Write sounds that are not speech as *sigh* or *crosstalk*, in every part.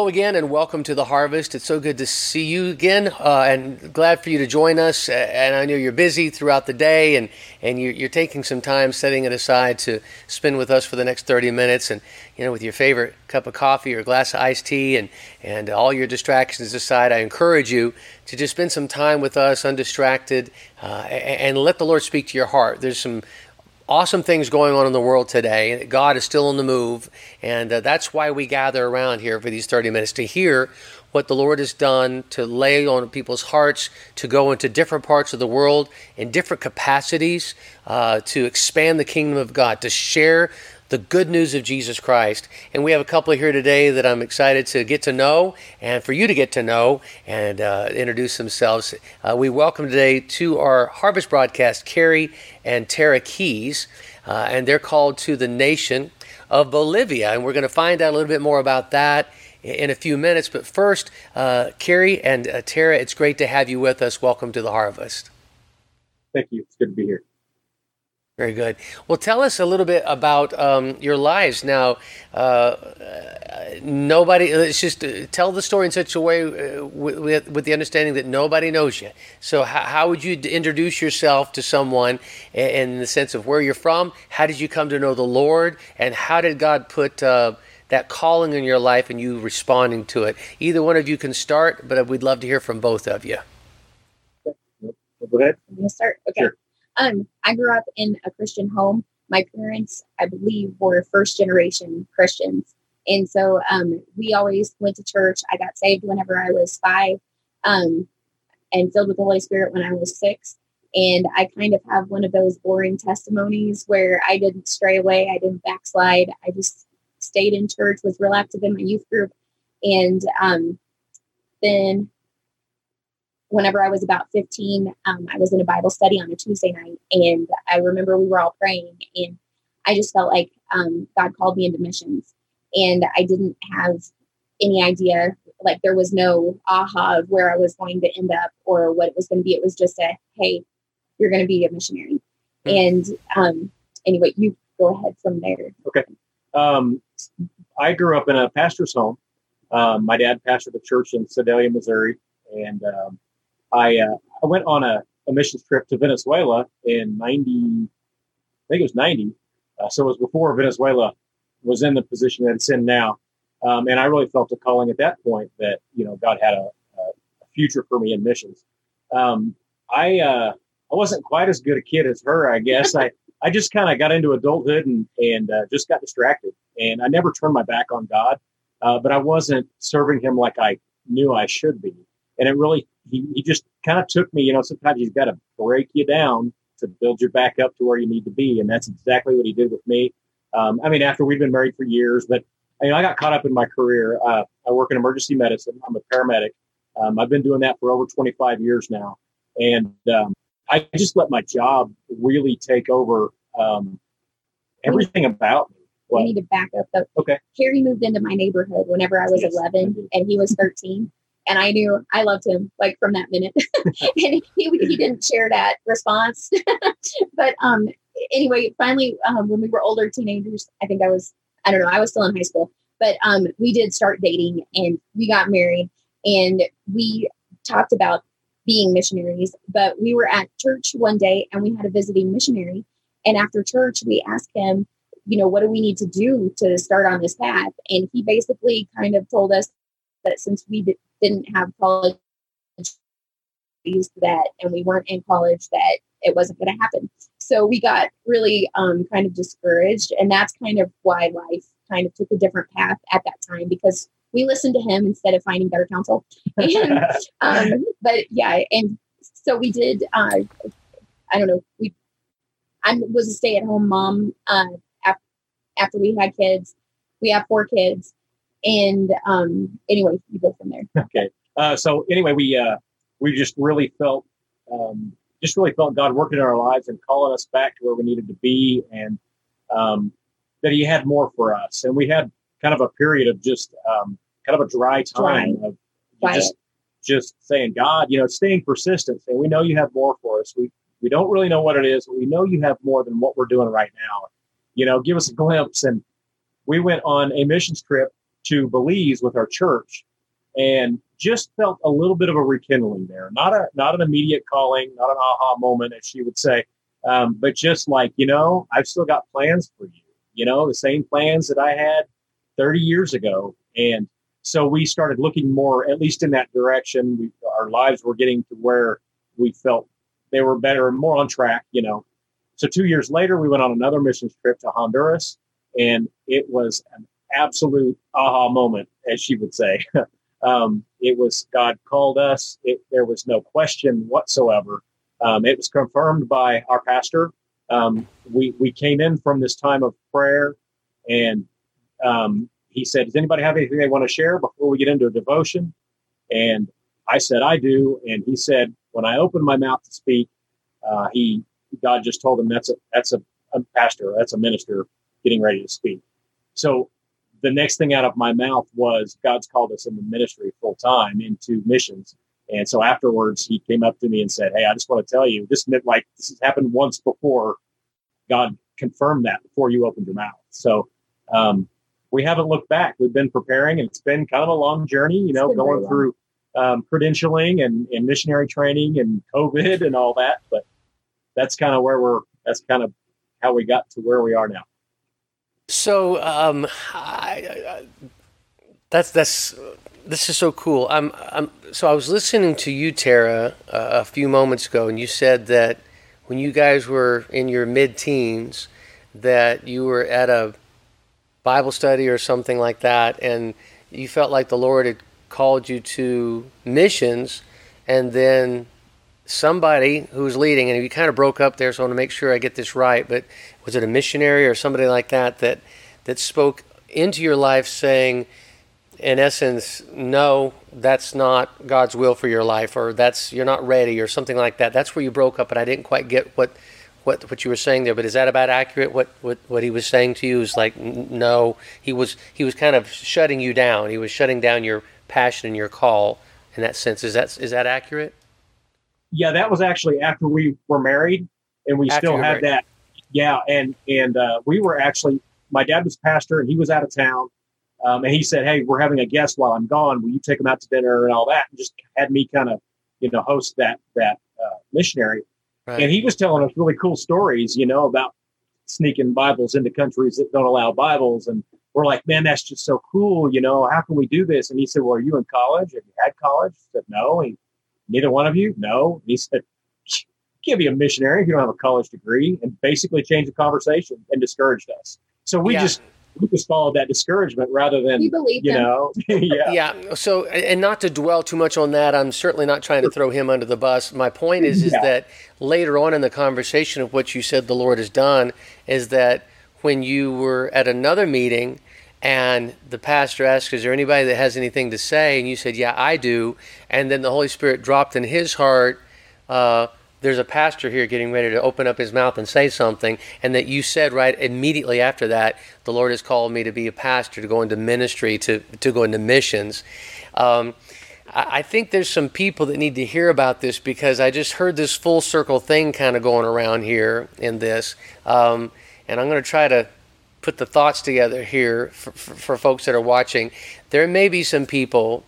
hello again, and welcome to the Harvest. It's so good to see you again, uh, and glad for you to join us. And I know you're busy throughout the day, and and you're, taking some time, setting it aside to spend with us for the next 30 minutes, and you know, with your favorite cup of coffee or glass of iced tea, and and all your distractions aside. I encourage you to just spend some time with us, undistracted, uh, and let the Lord speak to your heart. There's some awesome things going on in the world today. God is still on the move, and uh, that's why we gather around here for these 30 minutes to hear what the Lord has done to lay on people's hearts to go into different parts of the world in different capacities uh, to expand the kingdom of God, to share the good news of Jesus Christ. And we have a couple here today that I'm excited to get to know and for you to get to know and uh, introduce themselves. Uh, we welcome today to our harvest broadcast Kerry and Tara Keys, uh, and they're called to the nation of Bolivia. And we're going to find out a little bit more about that in a few minutes. But first, uh, Kerry and uh, Tara, it's great to have you with us. Welcome to the harvest. Thank you. It's good to be here. Very good. Well, tell us a little bit about um, your lives now. Uh, nobody. Let's just uh, tell the story in such a way uh, with, with the understanding that nobody knows you. So, how, how would you introduce yourself to someone in the sense of where you're from? How did you come to know the Lord, and how did God put uh, that calling in your life and you responding to it? Either one of you can start, but we'd love to hear from both of you. Go ahead. I'm going to start. Okay. Sure. Um, I grew up in a Christian home. My parents, I believe, were first generation Christians. And so um, we always went to church. I got saved whenever I was five um, and filled with the Holy Spirit when I was six. And I kind of have one of those boring testimonies where I didn't stray away, I didn't backslide. I just stayed in church, was real active in my youth group. And um, then whenever I was about 15, um, I was in a Bible study on a Tuesday night. And I remember we were all praying, and I just felt like um, God called me into missions. And I didn't have any idea, like, there was no aha of where I was going to end up or what it was going to be. It was just a, hey, you're going to be a missionary. Mm-hmm. And um, anyway, you go ahead from there. Okay. Um, I grew up in a pastor's home. Um, my dad pastored a church in Sedalia, Missouri, and um, I uh, I went on a, a missions trip to Venezuela in '90. I think it was '90. Uh, so it was before Venezuela was in the position that it's in now. Um, and I really felt a calling at that point that you know God had a, a future for me in missions. Um, I uh, I wasn't quite as good a kid as her, I guess. I I just kind of got into adulthood and and uh, just got distracted, and I never turned my back on God, uh, but I wasn't serving Him like I knew I should be and it really he, he just kind of took me you know sometimes he's got to break you down to build you back up to where you need to be and that's exactly what he did with me. Um, i mean after we've been married for years but you know, i got caught up in my career. Uh, i work in emergency medicine. I'm a paramedic. Um, i've been doing that for over 25 years now. And um, i just let my job really take over um, everything about me. I need to back up. though. Okay. Kerry moved into my neighborhood whenever I was yes, 11 and he was 13 and I knew I loved him like from that minute. *laughs* and he he didn't share that response, *laughs* but um anyway, finally um, when we were older teenagers, I think I was I don't know I was still in high school, but um we did start dating and we got married and we talked about being missionaries. But we were at church one day and we had a visiting missionary, and after church we asked him. You know, what do we need to do to start on this path? And he basically kind of told us that since we didn't have college used that and we weren't in college that it wasn't going to happen. So we got really um, kind of discouraged and that's kind of why life kind of took a different path at that time because we listened to him instead of finding better counsel. *laughs* And, um, but yeah and so we did uh, i don't know we i was a stay-at-home mom uh, after, after we had kids. We have four kids and um, anyway, you go from there. Okay. Uh, so anyway, we uh, we just really felt um, just really felt God working in our lives and calling us back to where we needed to be, and um, that He had more for us. And we had kind of a period of just um, kind of a dry time dry. of just just saying, God, you know, staying persistent, saying, we know you have more for us. We we don't really know what it is, but we know you have more than what we're doing right now. You know, give us a glimpse. And we went on a missions trip to Belize with our church and just felt a little bit of a rekindling there. Not a not an immediate calling, not an aha moment, as she would say, um, but just like you know, I've still got plans for you. You know, the same plans that I had 30 years ago, and so we started looking more, at least in that direction. We, our lives were getting to where we felt they were better and more on track. You know, so two years later, we went on another missions trip to Honduras, and it was an absolute aha moment, as she would say. *laughs* Um, it was God called us. It, there was no question whatsoever. Um, it was confirmed by our pastor. Um, we we came in from this time of prayer, and um, he said, "Does anybody have anything they want to share before we get into a devotion?" And I said, "I do." And he said, "When I opened my mouth to speak, uh, he God just told him that's a that's a, a pastor, that's a minister getting ready to speak." So the next thing out of my mouth was God's called us in the ministry full time into missions. And so afterwards, he came up to me and said, Hey, I just want to tell you, this meant like this has happened once before. God confirmed that before you opened your mouth. So um, we haven't looked back. We've been preparing, and it's been kind of a long journey, you know, going through um, credentialing and, and missionary training and COVID and all that. But that's kind of where we're, that's kind of how we got to where we are now. So um, I, I, that's that's this is so cool. I'm, I'm so I was listening to you, Tara, uh, a few moments ago, and you said that when you guys were in your mid-teens, that you were at a Bible study or something like that, and you felt like the Lord had called you to missions, and then somebody who was leading, and you kind of broke up there, so I want to make sure I get this right. But was it a missionary or somebody like that that that spoke into your life, saying, in essence, no, that's not God's will for your life, or that's you're not ready, or something like that. That's where you broke up, and I didn't quite get what what what you were saying there. But is that about accurate? What what what he was saying to you is like, no, he was he was kind of shutting you down. He was shutting down your passion and your call in that sense. Is that is that accurate? Yeah, that was actually after we were married, and we after still had married. that. Yeah, and and uh, we were actually my dad was pastor, and he was out of town, um, and he said, "Hey, we're having a guest while I'm gone. Will you take him out to dinner and all that?" And just had me kind of you know host that that uh, missionary, right. and he was telling us really cool stories, you know, about sneaking Bibles into countries that don't allow Bibles, and we're like, man, that's just so cool, you know. How can we do this? And he said, "Well, are you in college? Have you had college?" I said, "No." He neither one of you? No. He said, you can't be a missionary if you don't have a college degree and basically changed the conversation and discouraged us. So we yeah. just we just followed that discouragement rather than you, you know *laughs* *laughs* yeah yeah so and not to dwell too much on that i'm certainly not trying to throw him under the bus my point is is yeah. that later on in the conversation of what you said the lord has done is that when you were at another meeting and the pastor asked, Is there anybody that has anything to say? And you said, Yeah, I do. And then the Holy Spirit dropped in his heart, uh, There's a pastor here getting ready to open up his mouth and say something. And that you said right immediately after that, The Lord has called me to be a pastor, to go into ministry, to, to go into missions. Um, I think there's some people that need to hear about this because I just heard this full circle thing kind of going around here in this. Um, and I'm going to try to put the thoughts together here for, for, for, folks that are watching. There may be some people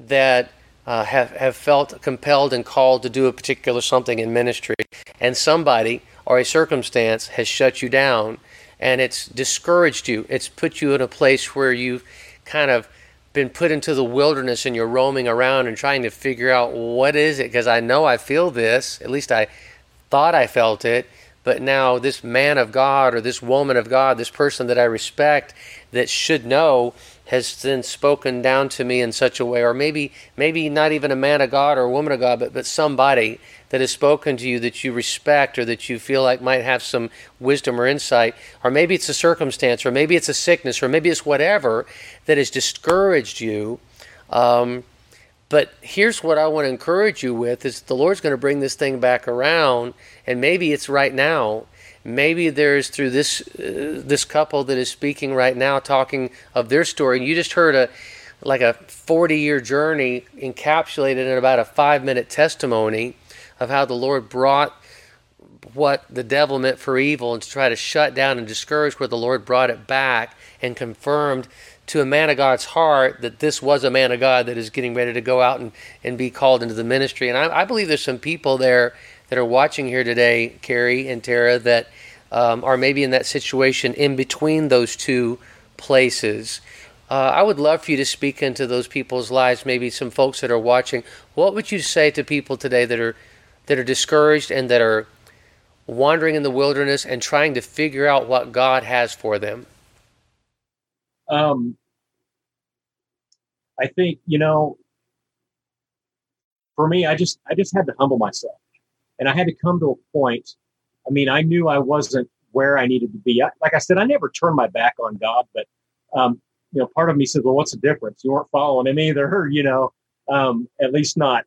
that uh, have, have felt compelled and called to do a particular something in ministry, and somebody or a circumstance has shut you down and it's discouraged you. It's put you in a place where you've kind of been put into the wilderness and you're roaming around and trying to figure out what is it because I know I feel this, at least I thought I felt it but now this man of God or this woman of God, this person that I respect that should know has then spoken down to me in such a way, or maybe maybe not even a man of God or a woman of God, but, but somebody that has spoken to you that you respect or that you feel like might have some wisdom or insight, or maybe it's a circumstance, or maybe it's a sickness, or maybe it's whatever that has discouraged you. Um, but here's what I want to encourage you with is the Lord's going to bring this thing back around and maybe it's right now. Maybe there's through this uh, this couple that is speaking right now talking of their story. And you just heard a like a 40 year journey encapsulated in about a 5 minute testimony of how the Lord brought what the devil meant for evil and to try to shut down and discourage where the Lord brought it back and confirmed to a man of God's heart that this was a man of God that is getting ready to go out and, and be called into the ministry. And I, I believe there's some people there that are watching here today, Kerry and Tara, that um, are maybe in that situation in between those two places. Uh, I would love for you to speak into those people's lives, maybe some folks that are watching. What would you say to people today that are that are discouraged and that are wandering in the wilderness and trying to figure out what God has for them? Um, I think you know, for me, I just I just had to humble myself, and I had to come to a point. I mean, I knew I wasn't where I needed to be. I, like I said, I never turned my back on God, but um, you know, part of me said, "Well, what's the difference? You weren't following him either, *laughs* you know, um, at least not,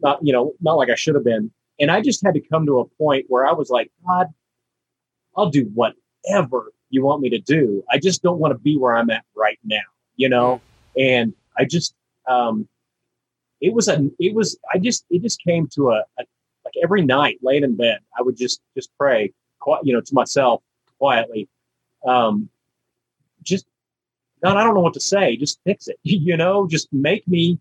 not you know, not like I should have been." And I just had to come to a point where I was like, God, I'll do whatever you want me to do. I just don't want to be where I'm at right now, you know? And I just, um, it was a, it was, I just, it just came to a, a like every night laying in bed, I would just, just pray, you know, to myself quietly. Um, just, God, I don't know what to say. Just fix it, *laughs* you know, just make me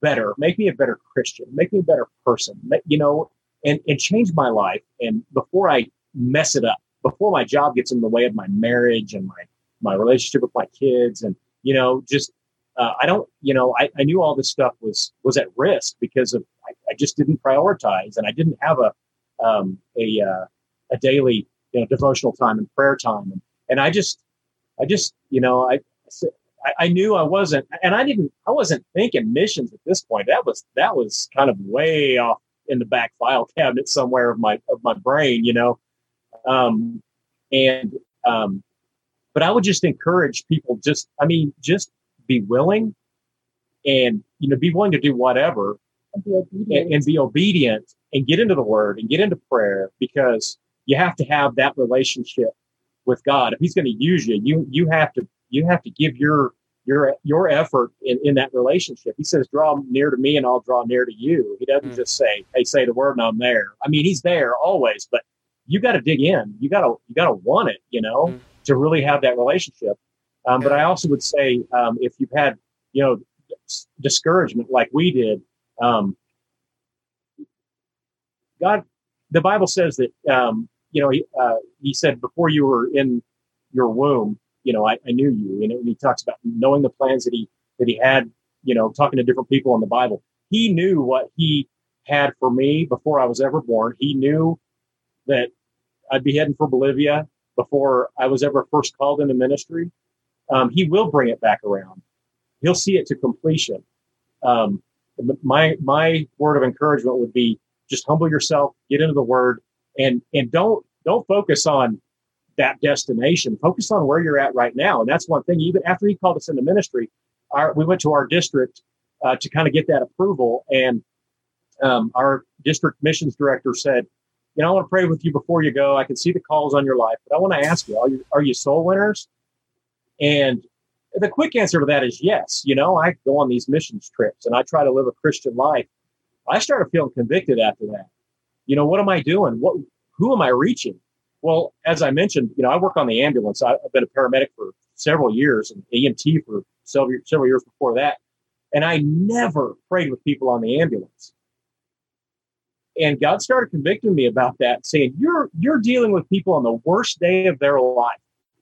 better, make me a better Christian, make me a better person, you know, and, and change my life. And before I mess it up, before my job gets in the way of my marriage and my, my relationship with my kids and, you know, just, uh, I don't, you know, I, I knew all this stuff was, was at risk because of, I, I just didn't prioritize and I didn't have a, um, a, uh, a daily, you know, devotional time and prayer time. And, and I just, I just, you know, I, I knew I wasn't, and I didn't, I wasn't thinking missions at this point. That was, that was kind of way off in the back file *laughs* cabinet somewhere of my of my brain, you know. Um, and um, but I would just encourage people just I mean just be willing and you know be willing to do whatever and be obedient and, and be obedient and get into the word and get into prayer because you have to have that relationship with God. If he's going to use you, you you have to you have to give your your your effort in, in that relationship. He says, "Draw near to me, and I'll draw near to you." He doesn't mm. just say, "Hey, say the word, and I'm there." I mean, he's there always, but you got to dig in. You got to you got to want it, you know, mm. to really have that relationship. Um, yeah. But I also would say, um, if you've had you know discouragement like we did, um, God, the Bible says that um, you know he, uh, he said before you were in your womb you know, I, I knew you. And he talks about knowing the plans that he that he had, you know, talking to different people in the Bible. He knew what he had for me before I was ever born. He knew that I'd be heading for Bolivia before I was ever first called into ministry. Um, he will bring it back around. He'll see it to completion. Um, my my word of encouragement would be just humble yourself, get into the Word, and and don't don't focus on that destination. Focus on where you're at right now. And that's one thing. Even after he called us into ministry, our, we went to our district uh, to kind of get that approval. And um, our district missions director said, you know, I want to pray with you before you go. I can see the calls on your life, but I want to ask you, are you, are you soul winners? And the quick answer to that is yes. You know, I go on these missions trips and I try to live a Christian life. I started feeling convicted after that. You know, what am I doing? What, who am I reaching? Well, as I mentioned, you know, I work on the ambulance. I've been a paramedic for several years and EMT for several, several years before that. And I never prayed with people on the ambulance. And God started convicting me about that, saying, You're you're dealing with people on the worst day of their life.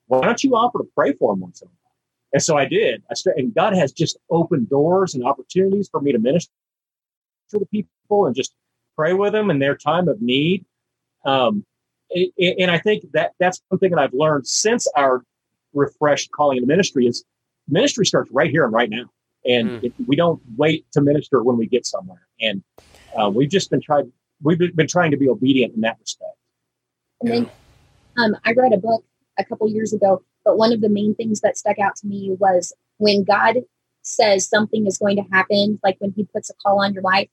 Why don't you offer to pray for them once in a while? And so I did. I started, and God has just opened doors and opportunities for me to minister to the people and just pray with them in their time of need. Um, and I think that that's one thing that I've learned since our refreshed calling into ministry is ministry starts right here and right now. And mm. we don't wait to minister when we get somewhere. And uh, we've just been trying, we've been trying to be obedient in that respect. And then um, I read a book a couple years ago, but one of the main things that stuck out to me was when God says something is going to happen, like when he puts a call on your life,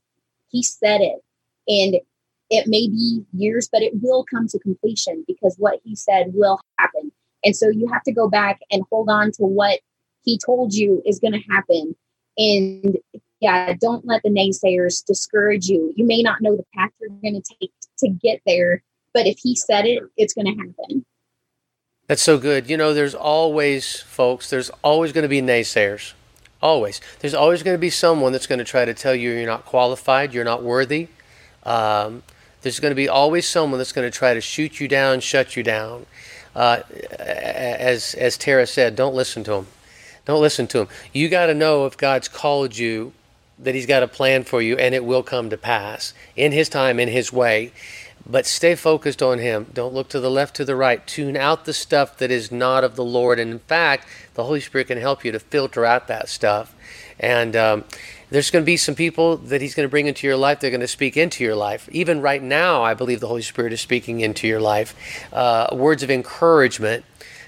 he said it. And it may be years, but it will come to completion because what he said will happen. And so you have to go back and hold on to what he told you is going to happen. And yeah, don't let the naysayers discourage you. You may not know the path you're going to take to get there, but if he said it, it's going to happen. That's so good. You know, there's always, folks, there's always going to be naysayers. Always. There's always going to be someone that's going to try to tell you you're not qualified, you're not worthy. Um, there's going to be always someone that's going to try to shoot you down, shut you down. Uh, as as Tara said, don't listen to them. Don't listen to them. You got to know if God's called you, that He's got a plan for you, and it will come to pass in His time, in His way. But stay focused on Him. Don't look to the left, to the right. Tune out the stuff that is not of the Lord. And in fact, the Holy Spirit can help you to filter out that stuff. And um, there's going to be some people that He's going to bring into your life. They're going to speak into your life. Even right now, I believe the Holy Spirit is speaking into your life. Uh, words of encouragement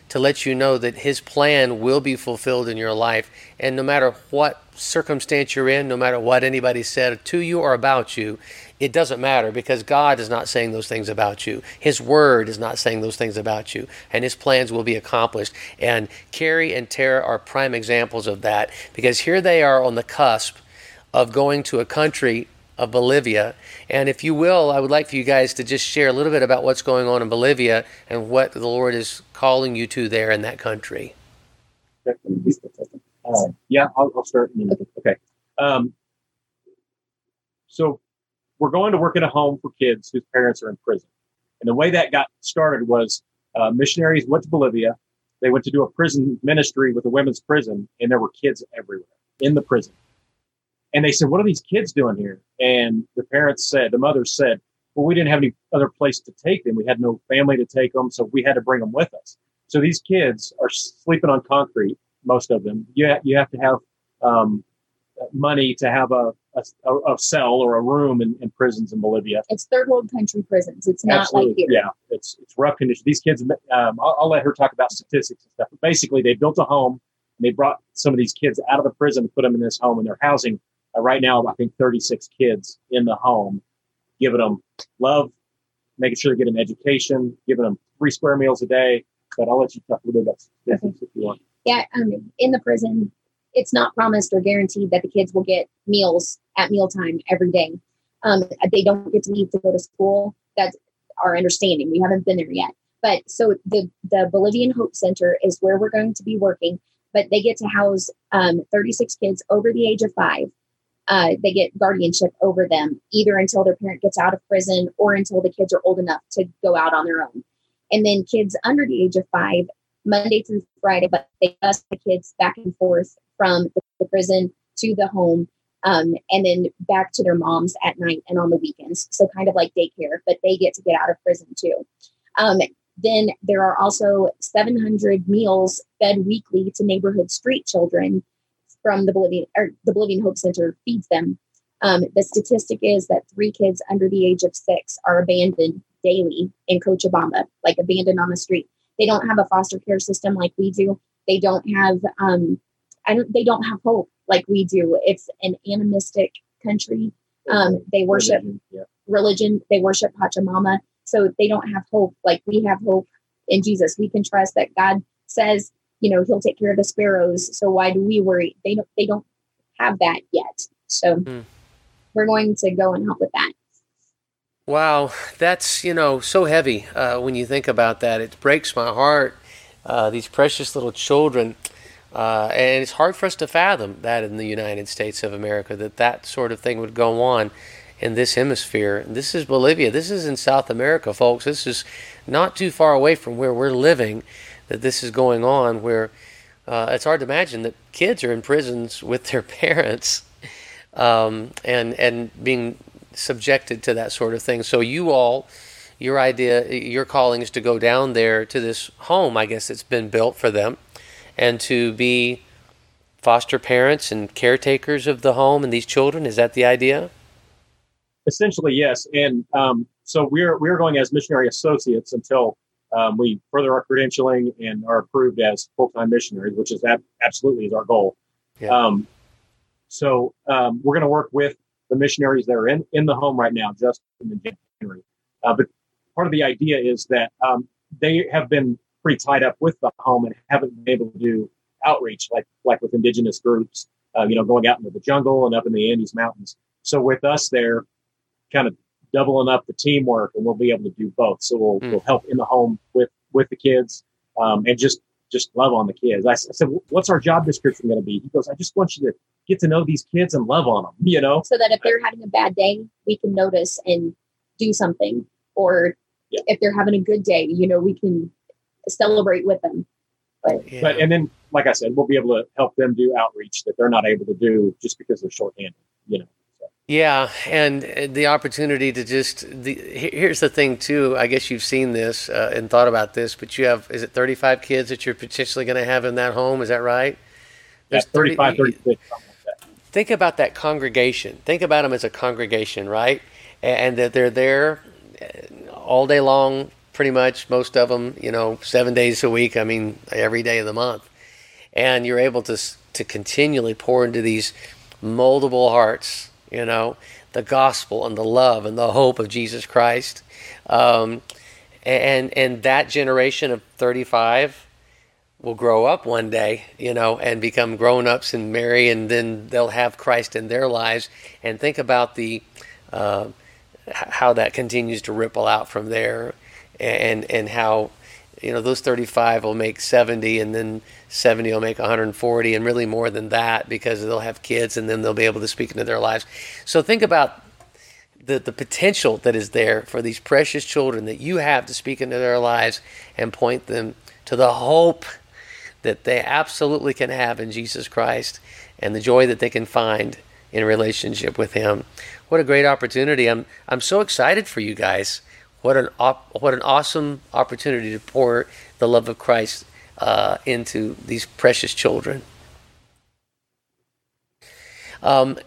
to let you know that His plan will be fulfilled in your life. And no matter what circumstance you're in, no matter what anybody said to you or about you, it doesn't matter because God is not saying those things about you. His word is not saying those things about you, and His plans will be accomplished. And Kerry and Tara are prime examples of that because here they are on the cusp of going to a country of Bolivia. And if you will, I would like for you guys to just share a little bit about what's going on in Bolivia and what the Lord is calling you to there in that country. Uh, yeah, I'll, I'll start. Okay. Um, so we're going to work in a home for kids whose parents are in prison. And the way that got started was uh, missionaries went to Bolivia. They went to do a prison ministry with a women's prison, and there were kids everywhere in the prison. And they said, What are these kids doing here? And the parents said, the mothers said, Well, we didn't have any other place to take them. We had no family to take them, so we had to bring them with us. So these kids are sleeping on concrete, most of them. You, ha- you have to have um, money to have a, a, a, cell or a room in, in, prisons in Bolivia. It's third world country prisons. It's not Absolutely. like here. Yeah, it's it's rough conditions. These kids, um, I'll, I'll, let her talk about statistics and stuff. But basically, they built a home and they brought some of these kids out of the prison and put them in this home, and they're housing uh, right now. I think 36 kids in the home, giving them love, making sure they get an education, giving them three square meals a day. But I'll let you talk a little bit about statistics if you want. Yeah, um, in the prison, it's not promised or guaranteed that the kids will get meals at mealtime every day. Um, they don't get to leave to go to school. That's our understanding. We haven't been there yet. But so the, the Bolivian Hope Center is where we're going to be working, but they get to house um, 36 kids over the age of five. Uh, they get guardianship over them either until their parent gets out of prison or until the kids are old enough to go out on their own. And then kids under the age of five, Monday through Friday, but they bus the kids back and forth from the prison to the home um, and then back to their moms at night and on the weekends. So kind of like daycare, but they get to get out of prison too. Um, then there are also 700 meals fed weekly to neighborhood street children from the Bolivian or the Bolivian Hope Center feeds them. Um, the statistic is that three kids under the age of six are abandoned daily in Cochabamba, like abandoned on the street. They don't have a foster care system like we do. They don't have um, and they don't have hope like we do. It's an animistic country. Um, they worship religion, yeah. religion. They worship Pachamama. So they don't have hope like we have hope in Jesus. We can trust that God says, you know, He'll take care of the sparrows. So why do we worry? They don't. They don't have that yet. So mm. we're going to go and help with that. Wow, that's you know so heavy uh, when you think about that. It breaks my heart. Uh, these precious little children uh, and it's hard for us to fathom that in the United States of America that that sort of thing would go on in this hemisphere. This is Bolivia. This is in South America, folks. This is not too far away from where we're living that this is going on, where uh, it's hard to imagine that kids are in prisons with their *laughs* parents um, and, and being subjected to that sort of thing. So, you all, your idea, your calling is to go down there to this home, I guess, it's been built for them and to be foster parents and caretakers of the home and these children? Is that the idea? Essentially, yes. And um, so we're we're going as missionary associates until um, we further our credentialing and are approved as full time missionaries, which is that absolutely is our goal. Yeah. Um, so um, we're going to work with the missionaries that are in, in the home right now, Justin and Henry. Uh, but part of the idea is that um, they have been pretty tied up with the home and haven't been able to do outreach like like with indigenous groups, uh, you know, going out into the jungle and up in the Andes Mountains. So with us there, kind of doubling up the teamwork, and we'll be able to do both. So we'll, mm. we'll help in the home with with the kids, um, and just just love on the kids. I, I said, "What's our job description going to be?" He goes, "I just want you to get to know these kids and love on them." You know, so that if they're having a bad day, we can notice and do something, or yeah. if they're having a good day, you know, we can celebrate with them. But, yeah. but and then, like I said, we'll be able to help them do outreach that they're not able to do just because they're shorthanded. You know. Yeah, and the opportunity to just the here's the thing too. I guess you've seen this uh, and thought about this, but you have is it 35 kids that you're potentially going to have in that home? Is that right? There's 35, 30, 36. Think about that congregation. Think about them as a congregation, right? And that they're there uh, all day long, pretty much. Most of them, you know, seven days a week. I mean, every day of the month, and you're able to to continually pour into these moldable hearts you know, the gospel and the love and the hope of Jesus Christ. Um, and and that generation of 35 will grow up one day, you know, and become grown-ups and marry, and then they'll have Christ in their lives. And think about the uh, how that continues to ripple out from there, and and how you know those 35 will make 70 and then 70 will make 140 and really more than that because they'll have kids and then they'll be able to speak into their lives. So think about the, the potential that is there for these precious children that you have to speak into their lives and point them to the hope that they absolutely can have in Jesus Christ and the joy that they can find in relationship with him. What a great opportunity. I'm i'm so excited for you guys what an op- what an awesome opportunity to pour the love of Christ uh, into these precious children. Um,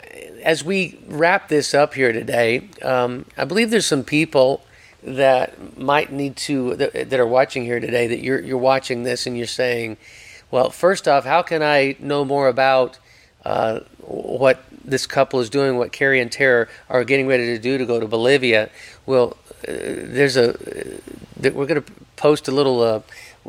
as we wrap this up here today, um, I believe there's some people that might need to that, that, are watching here today that you're you're watching this and you're saying, well, first off, how can I know more about uh, what this couple is doing, what Kerry and Tara are getting ready to do to go to Bolivia? Well, there's a we're going to post a little uh,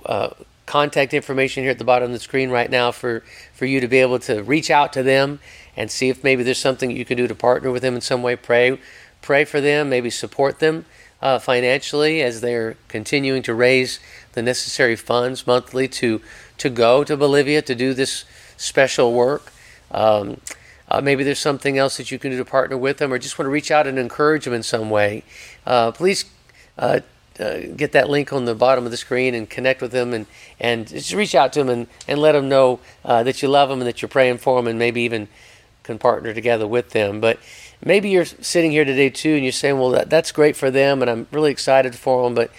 uh, contact information here at the bottom of the screen right now for for you to be able to reach out to them and see if maybe there's something you can do to partner with them in some way. Pray, pray for them, maybe support them uh, financially as they're continuing to raise the necessary funds monthly to to go to Bolivia to do this special work. Um, uh, maybe there's something else that you can do to partner with them, or just want to reach out and encourage them in some way. Uh, please uh, uh, get that link on the bottom of the screen and connect with them, and, and just reach out to them and, and let them know uh, that you love them and that you're praying for them, and maybe even can partner together with them. But maybe you're sitting here today too, and you're saying, "Well, that, that's great for them, and I'm really excited for them," but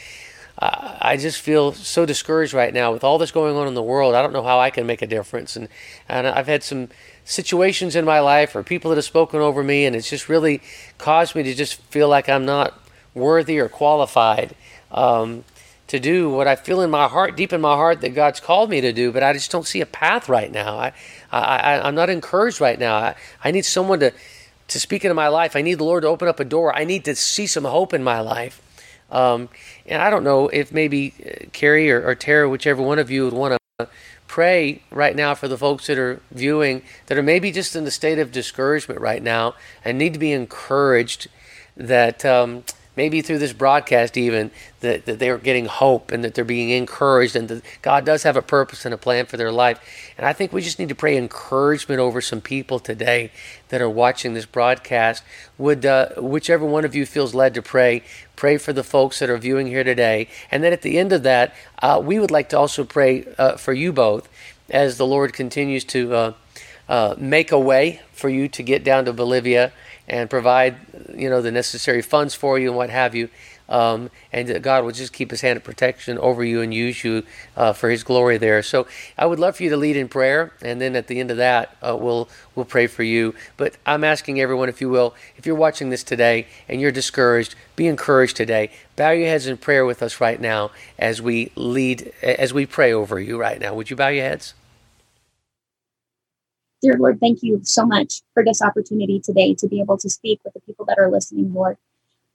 I just feel so discouraged right now with all this going on in the world. I don't know how I can make a difference, and and I've had some situations in my life or people that have spoken over me, and it's just really caused me to just feel like I'm not worthy or qualified um, to do what I feel in my heart, deep in my heart, that God's called me to do. But I just don't see a path right now. I, I, I'm not encouraged right now. I, I need someone to to speak into my life. I need the Lord to open up a door. I need to see some hope in my life. Um, and I don't know if maybe uh, Kerry or, or Tara, whichever one of you would want to pray right now for the folks that are viewing that are maybe just in the state of discouragement right now and need to be encouraged that um, maybe through this broadcast even that, that they're getting hope and that they're being encouraged and that god does have a purpose and a plan for their life. And i think we just need to pray encouragement over some people today that are watching this broadcast. Would uh, whichever one of you feels led to pray pray for the folks that are viewing here today. And then at the end of that uh, we would like to also pray uh, for you both as the lord continues to uh, uh, make a way for you to get down to bolivia and provide you know the necessary funds for you and what have you. Um, and God will just keep His hand of protection over you and use you uh, for His glory there. So I would love for you to lead in prayer, and then at the end of that, uh, we'll we'll pray for you. But I'm asking everyone, if you will, if you're watching this today and you're discouraged, be encouraged today. Bow your heads in prayer with us right now as we lead, as we pray over you right now. Would you bow your heads? Dear Lord, thank you so much for this opportunity today to be able to speak with the people that are listening, Lord.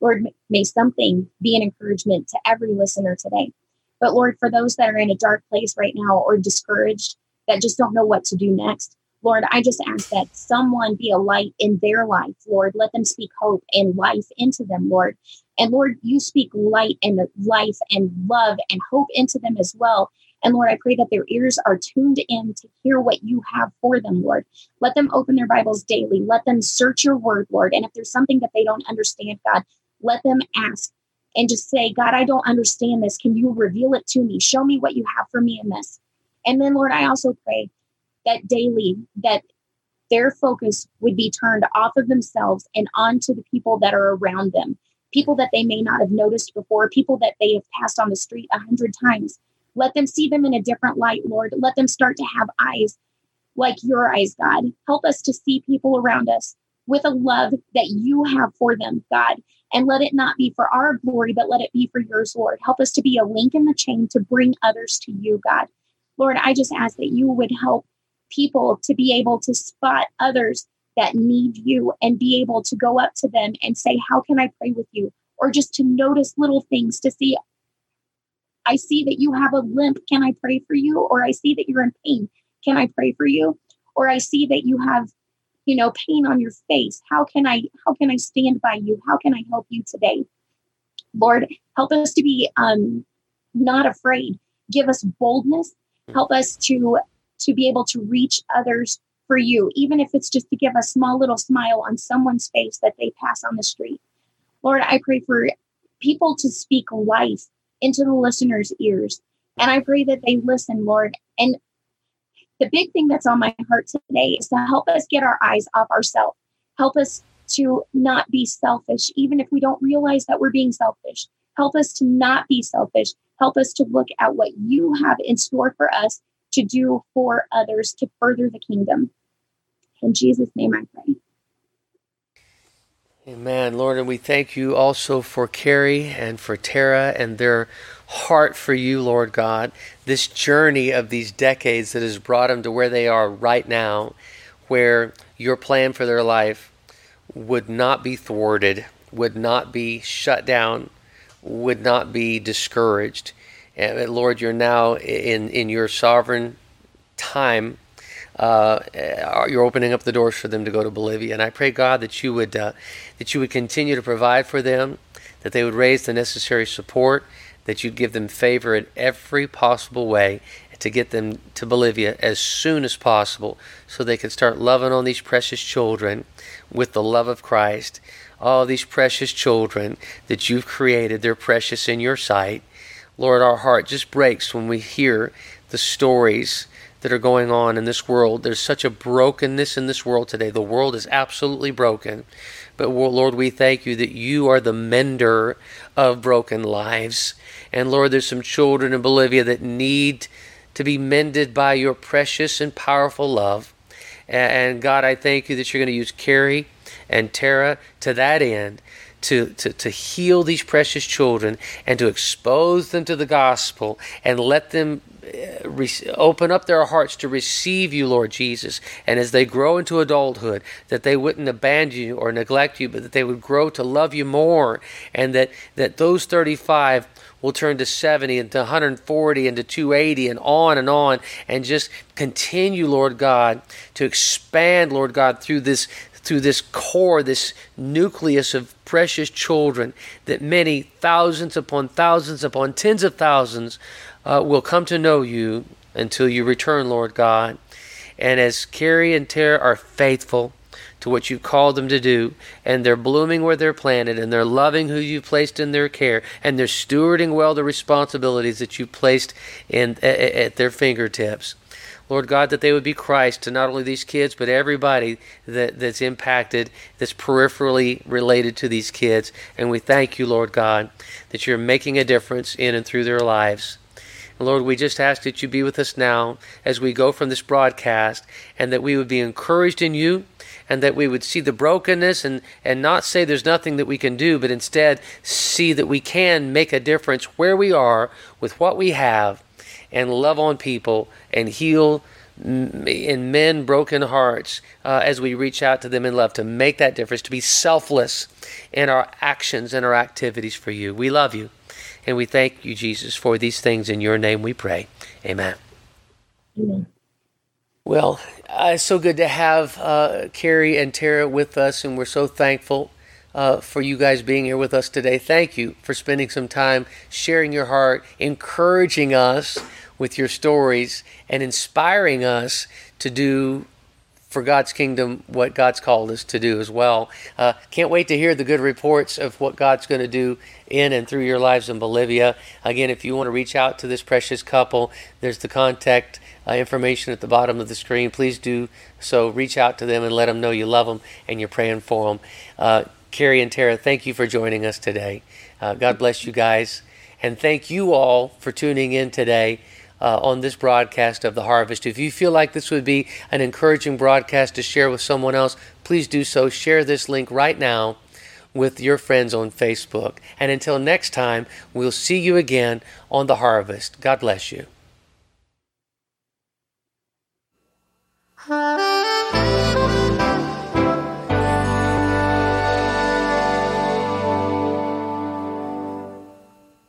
Lord, may something be an encouragement to every listener today. But Lord, for those that are in a dark place right now or discouraged, that just don't know what to do next, Lord, I just ask that someone be a light in their life, Lord. Let them speak hope and life into them, Lord. And Lord, you speak light and life and love and hope into them as well. And Lord, I pray that their ears are tuned in to hear what you have for them, Lord. Let them open their Bibles daily. Let them search your word, Lord. And if there's something that they don't understand, God, let them ask and just say, God, I don't understand this. Can you reveal it to me? Show me what you have for me in this. And then, Lord, I also pray that daily that their focus would be turned off of themselves and onto the people that are around them, people that they may not have noticed before, people that they have passed on the street a hundred times. Let them see them in a different light, Lord. Let them start to have eyes like your eyes, God. Help us to see people around us with a love that you have for them, God. And let it not be for our glory, but let it be for yours, Lord. Help us to be a link in the chain to bring others to you, God. Lord, I just ask that you would help people to be able to spot others that need you and be able to go up to them and say, How can I pray with you? Or just to notice little things to see, I see that you have a limp. Can I pray for you? Or I see that you're in pain. Can I pray for you? Or I see that you have, you know, pain on your face. How can I, how can I stand by you? How can I help you today? Lord, help us to be um, not afraid. Give us boldness. Help us to to be able to reach others for you, even if it's just to give a small little smile on someone's face that they pass on the street. Lord, I pray for people to speak life into the listeners' ears. And I pray that they listen, Lord. And the big thing that's on my heart today is to help us get our eyes off ourselves. Help us to not be selfish, even if we don't realize that we're being selfish. Help us to not be selfish. Help us to look at what you have in store for us to do for others to further the kingdom. In Jesus' name I pray. Amen. Lord, and we thank you also for Kerry and for Tara and their heart for you, Lord God. This journey of these decades that has brought them to where they are right now, where your plan for their life would not be thwarted, would not be shut down, would not be discouraged. And Lord, you're now in, in your sovereign time. Uh, you're opening up the doors for them to go to Bolivia, and I pray God that you would uh, that you would continue to provide for them, that they would raise the necessary support, that you'd give them favor in every possible way to get them to Bolivia as soon as possible, so they can start loving on these precious children with the love of Christ. All these precious children that you've created, they're precious in your sight. Lord, our heart just breaks when we hear the stories that are going on in this world. There's such a brokenness in this world today. The world is absolutely broken. But Lord, we thank you that you are the mender of broken lives. And Lord, there's some children in Bolivia that need to be mended by your precious and powerful love. And God, I thank you that you're going to use Kerry and Tara to that end to, to, to heal these precious children and to expose them to the gospel and let them re- open up their hearts to receive you, Lord Jesus. And as they grow into adulthood, that they wouldn't abandon you or neglect you, but that they would grow to love you more. And that, that those 35 will turn to 70 and to 140 and to 280 and on and on and just continue, Lord God, to expand, Lord God, through this through this core, this nucleus of precious children, that many thousands upon thousands upon tens of thousands uh, will come to know you until you return, Lord God. And as Kerry and Tara are faithful to what you've called them to do, and they're blooming where they're planted, and they're loving who you've placed in their care, and they're stewarding well the responsibilities that you've placed in, at, at their fingertips. Lord God, that they would be Christ to not only these kids, but everybody that, that's impacted, that's peripherally related to these kids. And we thank you, Lord God, that you're making a difference in and through their lives. And Lord, we just ask that you be with us now as we go from this broadcast, and that we would be encouraged in you, and that we would see the brokenness and, and not say there's nothing that we can do, but instead see that we can make a difference where we are with what we have and love on people and heal in men broken hearts uh, as we reach out to them in love to make that difference to be selfless in our actions and our activities for you. We love you and we thank you jesus for these things in your name we pray amen, amen. well uh, it's so good to have uh, kerry and tara with us and we're so thankful uh, for you guys being here with us today. Thank you for spending some time sharing your heart, encouraging us with your stories, and inspiring us to do for God's kingdom what God's called us to do as well. Uh, can't wait to hear the good reports of what God's going to do in and through your lives in Bolivia. Again, if you want to reach out to this precious couple, there's the contact uh, information at the bottom of the screen. Please do so. Reach out to them and let them know you love them and you're praying for them. Uh, Kerry and Tara, thank you for joining us today. Uh, God bless you guys. And thank you all for tuning in today uh, on this broadcast of The Harvest. If you feel like this would be an encouraging broadcast to share with someone else, please do so. Share this link right now with your friends on Facebook. And until next time, we'll see you again on The Harvest. God bless you.